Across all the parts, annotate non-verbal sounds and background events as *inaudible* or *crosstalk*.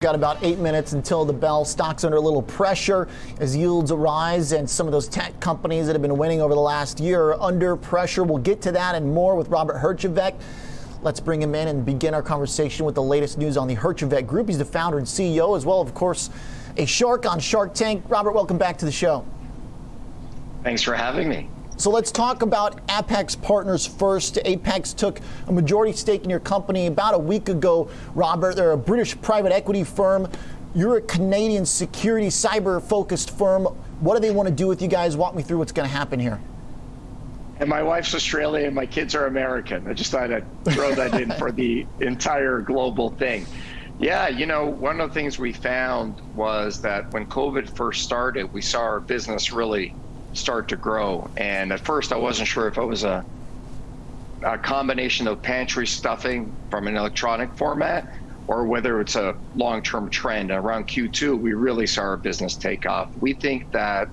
Got about eight minutes until the bell. Stocks under a little pressure as yields rise, and some of those tech companies that have been winning over the last year are under pressure. We'll get to that and more with Robert Herjavec. Let's bring him in and begin our conversation with the latest news on the Herjavec Group. He's the founder and CEO, as well, of course, a shark on Shark Tank. Robert, welcome back to the show. Thanks for having me. So let's talk about Apax Partners first. Apax took a majority stake in your company about a week ago, Robert. They're a British private equity firm. You're a Canadian security cyber focused firm. What do they want to do with you guys? Walk me through what's going to happen here. And my wife's Australian and my kids are American. I just thought I'd throw that in for the *laughs* entire global thing. Yeah, you know, one of the things we found was that when COVID first started, we saw our business really start to grow. And at first, I wasn't sure if it was a, a combination of pantry stuffing from an electronic format or whether it's a long term trend. Around Q2, we really saw our business take off. We think that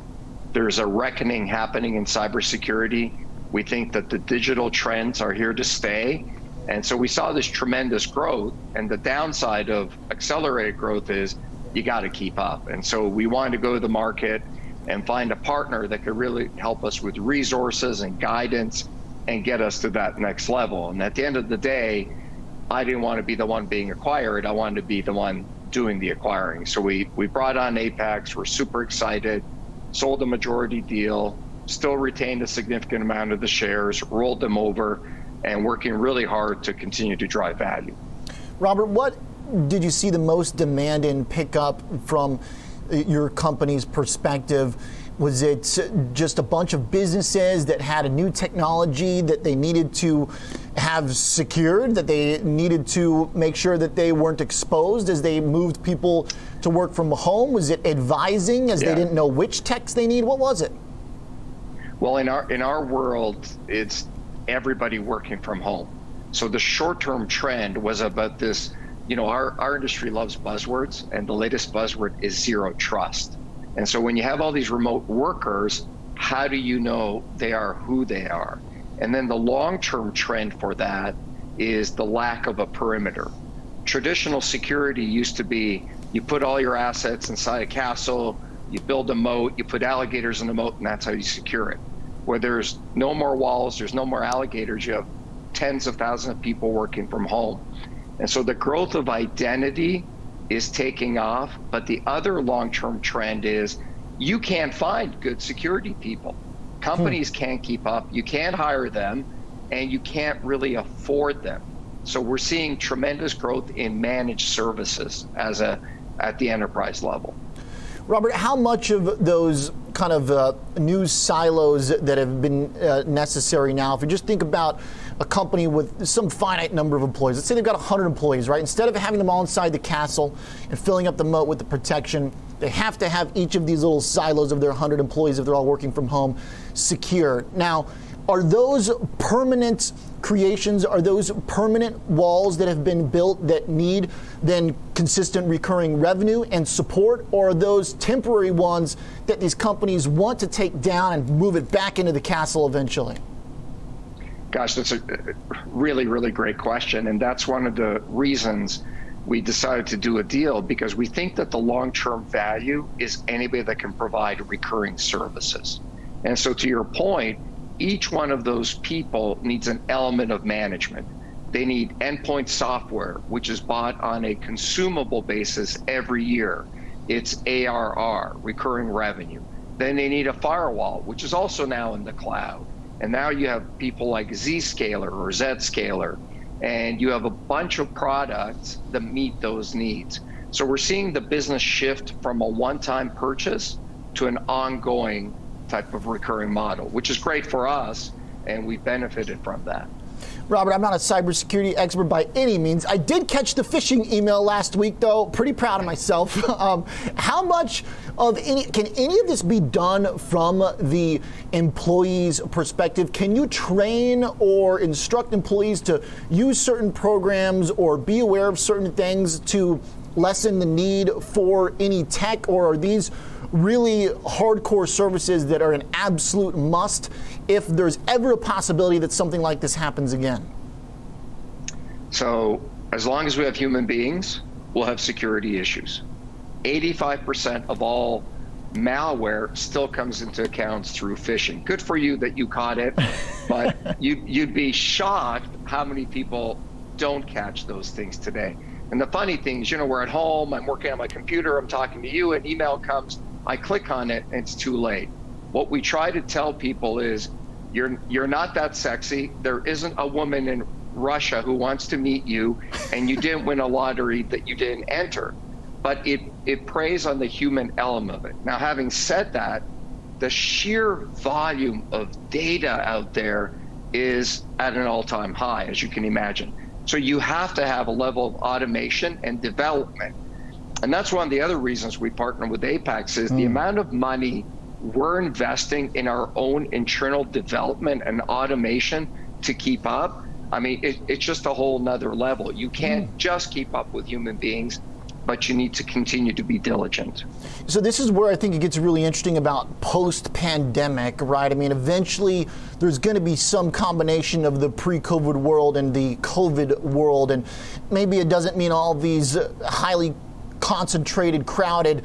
there's a reckoning happening in cybersecurity. We think that the digital trends are here to stay. And so we saw this tremendous growth. And the downside of accelerated growth is you got to keep up. And so we wanted to go to the market and find a partner that could really help us with resources and guidance and get us to that next level. And at the end of the day, I didn't want to be the one being acquired. I wanted to be the one doing the acquiring. So we, we brought on Apax. We're super excited, sold a majority deal, still retained a significant amount of the shares, rolled them over, and working really hard to continue to drive value. Robert, what did you see the most demand in pickup from your company's perspective? Was it just a bunch of businesses that had a new technology that they needed to have secured, that they needed to make sure that they weren't exposed as they moved people to work from home? Was it advising as yeah. they didn't know which techs they need? What was it? Well, in our in our world, it's everybody working from home. So the short-term trend was about this you know, our, our industry loves buzzwords, and the latest buzzword is zero trust. And so when you have all these remote workers, how do you know they are who they are? And then the long term trend for that is the lack of a perimeter. Traditional security used to be you put all your assets inside a castle, you build a moat, you put alligators in the moat, and that's how you secure it. Where there's no more walls, there's no more alligators, you have tens of thousands of people working from home. And so the growth of identity is taking off. But the other long term trend is you can't find good security people. Companies hmm. can't keep up. You can't hire them, and you can't really afford them. So we're seeing tremendous growth in managed services as a at the enterprise level. Robert, how much of those kind of uh, news silos that have been uh, necessary now, if you just think about a company with some finite number of employees. Let's say they've got 100 employees, right? Instead of having them all inside the castle and filling up the moat with the protection, they have to have each of these little silos of their 100 employees, if they're all working from home, secure. Now, are those permanent creations? Are those permanent walls that have been built that need then consistent recurring revenue and support? Or are those temporary ones that these companies want to take down and move it back into the castle eventually? Gosh, that's a really, really great question. And that's one of the reasons we decided to do a deal because we think that the long term value is anybody that can provide recurring services. And so, to your point, each one of those people needs an element of management. They need endpoint software, which is bought on a consumable basis every year. It's ARR, recurring revenue. Then they need a firewall, which is also now in the cloud. And now you have people like Zscaler or Zscaler, and you have a bunch of products that meet those needs. So we're seeing the business shift from a one time purchase to an ongoing type of recurring model, which is great for us, and we benefited from that. Robert, I'm not a cybersecurity expert by any means. I did catch the phishing email last week, though. Pretty proud of myself. *laughs* um, how much of any can any of this be done from the employee's perspective? Can you train or instruct employees to use certain programs or be aware of certain things to lessen the need for any tech, or are these really hardcore services that are an absolute must if there's ever a possibility that something like this happens again? So, as long as we have human beings, we'll have security issues. 85% of all malware still comes into accounts through phishing. Good for you that you caught it, *laughs* but you, you'd be shocked how many people don't catch those things today. And the funny thing is, you know, we're at home, I'm working on my computer, I'm talking to you, an email comes, I click on it, and it's too late. What we try to tell people is you're you're not that sexy. There isn't a woman in Russia who wants to meet you, and you didn't win a lottery that you didn't enter. But it it preys on the human element of it. Now, having said that, the sheer volume of data out there is at an all-time high, as you can imagine. So you have to have a level of automation and development. And that's one of the other reasons we partner with Apax is mm. the hmm. amount of money we're investing in our own internal development and automation to keep up. I mean, it, it's just a whole nother level. You can't mm. just keep up with human beings but you need to continue to be diligent. So this is where I think it gets really interesting about post-pandemic, right? I mean, eventually there's going to be some combination of the pre-COVID world and the COVID world, and maybe it doesn't mean all these highly concentrated, crowded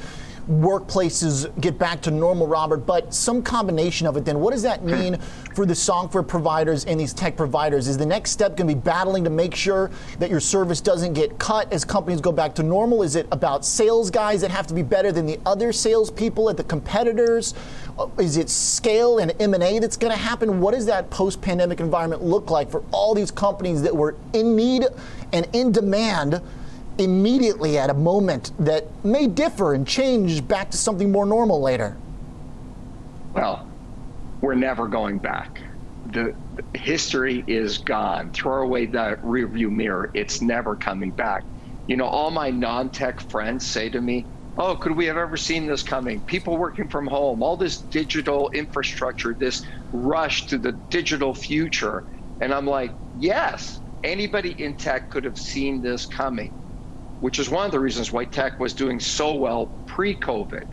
workplaces get back to normal, Robert, but some combination of it then. What does that mean for the software providers and these tech providers? Is the next step going to be battling to make sure that your service doesn't get cut as companies go back to normal? Is it about sales guys that have to be better than the other salespeople at the competitors? Uh, is it scale and M&A that's going to happen? What does that post-pandemic environment look like for all these companies that were in need and in demand immediately at a moment that may differ and change back to something more normal later? Well, we're never going back. The, history is gone. Throw away the rearview mirror. It's never coming back. You know, all my non-tech friends say to me, "Oh, could we have ever seen this coming? People working from home, all this digital infrastructure, this rush to the digital future." And I'm like, "Yes, anybody in tech could have seen this coming." Which is one of the reasons why tech was doing so well pre COVID.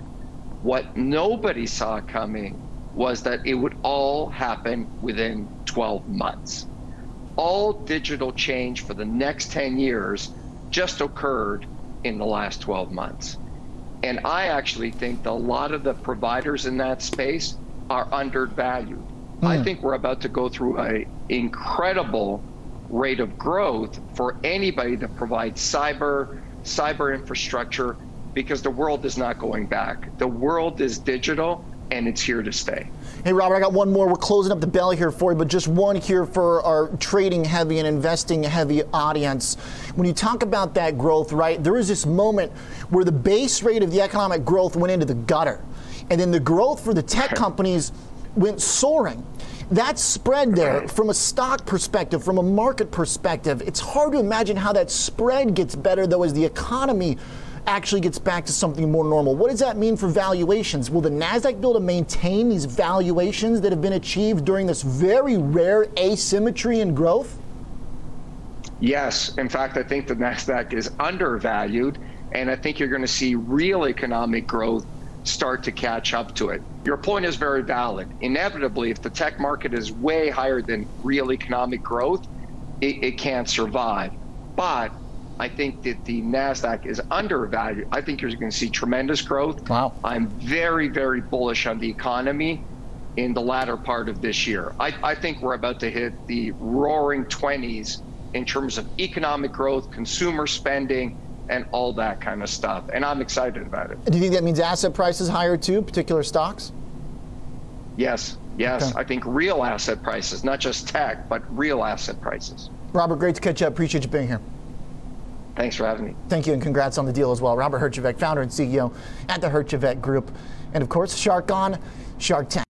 What nobody saw coming was that it would all happen within 12 months. All digital change for the next 10 years just occurred in the last 12 months. And I actually think that a lot of the providers in that space are undervalued. Mm. I hmm. think we're about to go through an incredible rate of growth for anybody that provides cyber, cyber infrastructure, because the world is not going back. The world is digital and it's here to stay. Hey, Robert, I got one more. We're closing up the bell here for you, but just one here for our trading heavy and investing heavy audience. When you talk about that growth, right, there is this moment where the base rate of the economic growth went into the gutter. And then the growth for the tech *laughs* companies went soaring. That spread there, from a stock perspective, from a market perspective, it's hard to imagine how that spread gets better, though, as the economy actually gets back to something more normal. What does that mean for valuations? Will the NASDAQ be able to maintain these valuations that have been achieved during this very rare asymmetry in growth? Yes. In fact, I think the NASDAQ is undervalued, and I think you're going to see real economic growth start to catch up to it. Your point is very valid. Inevitably, if the tech market is way higher than real economic growth, it, it can't survive. But I think that the NASDAQ is undervalued. I think you're going to see tremendous growth. Wow. I'm very, very bullish on the economy in the latter part of this year. I, I think we're about to hit the roaring 20s in terms of economic growth, consumer spending, and all that kind of stuff. And I'm excited about it. Do you think that means asset prices higher too, particular stocks? Yes, yes. Okay. I think real asset prices, not just tech, but real asset prices. Robert, great to catch up. Appreciate you being here. Thanks for having me. Thank you, and congrats on the deal as well. Robert Herjavec, founder and CEO at the Herjavec Group, and of course, Shark on Shark Tank.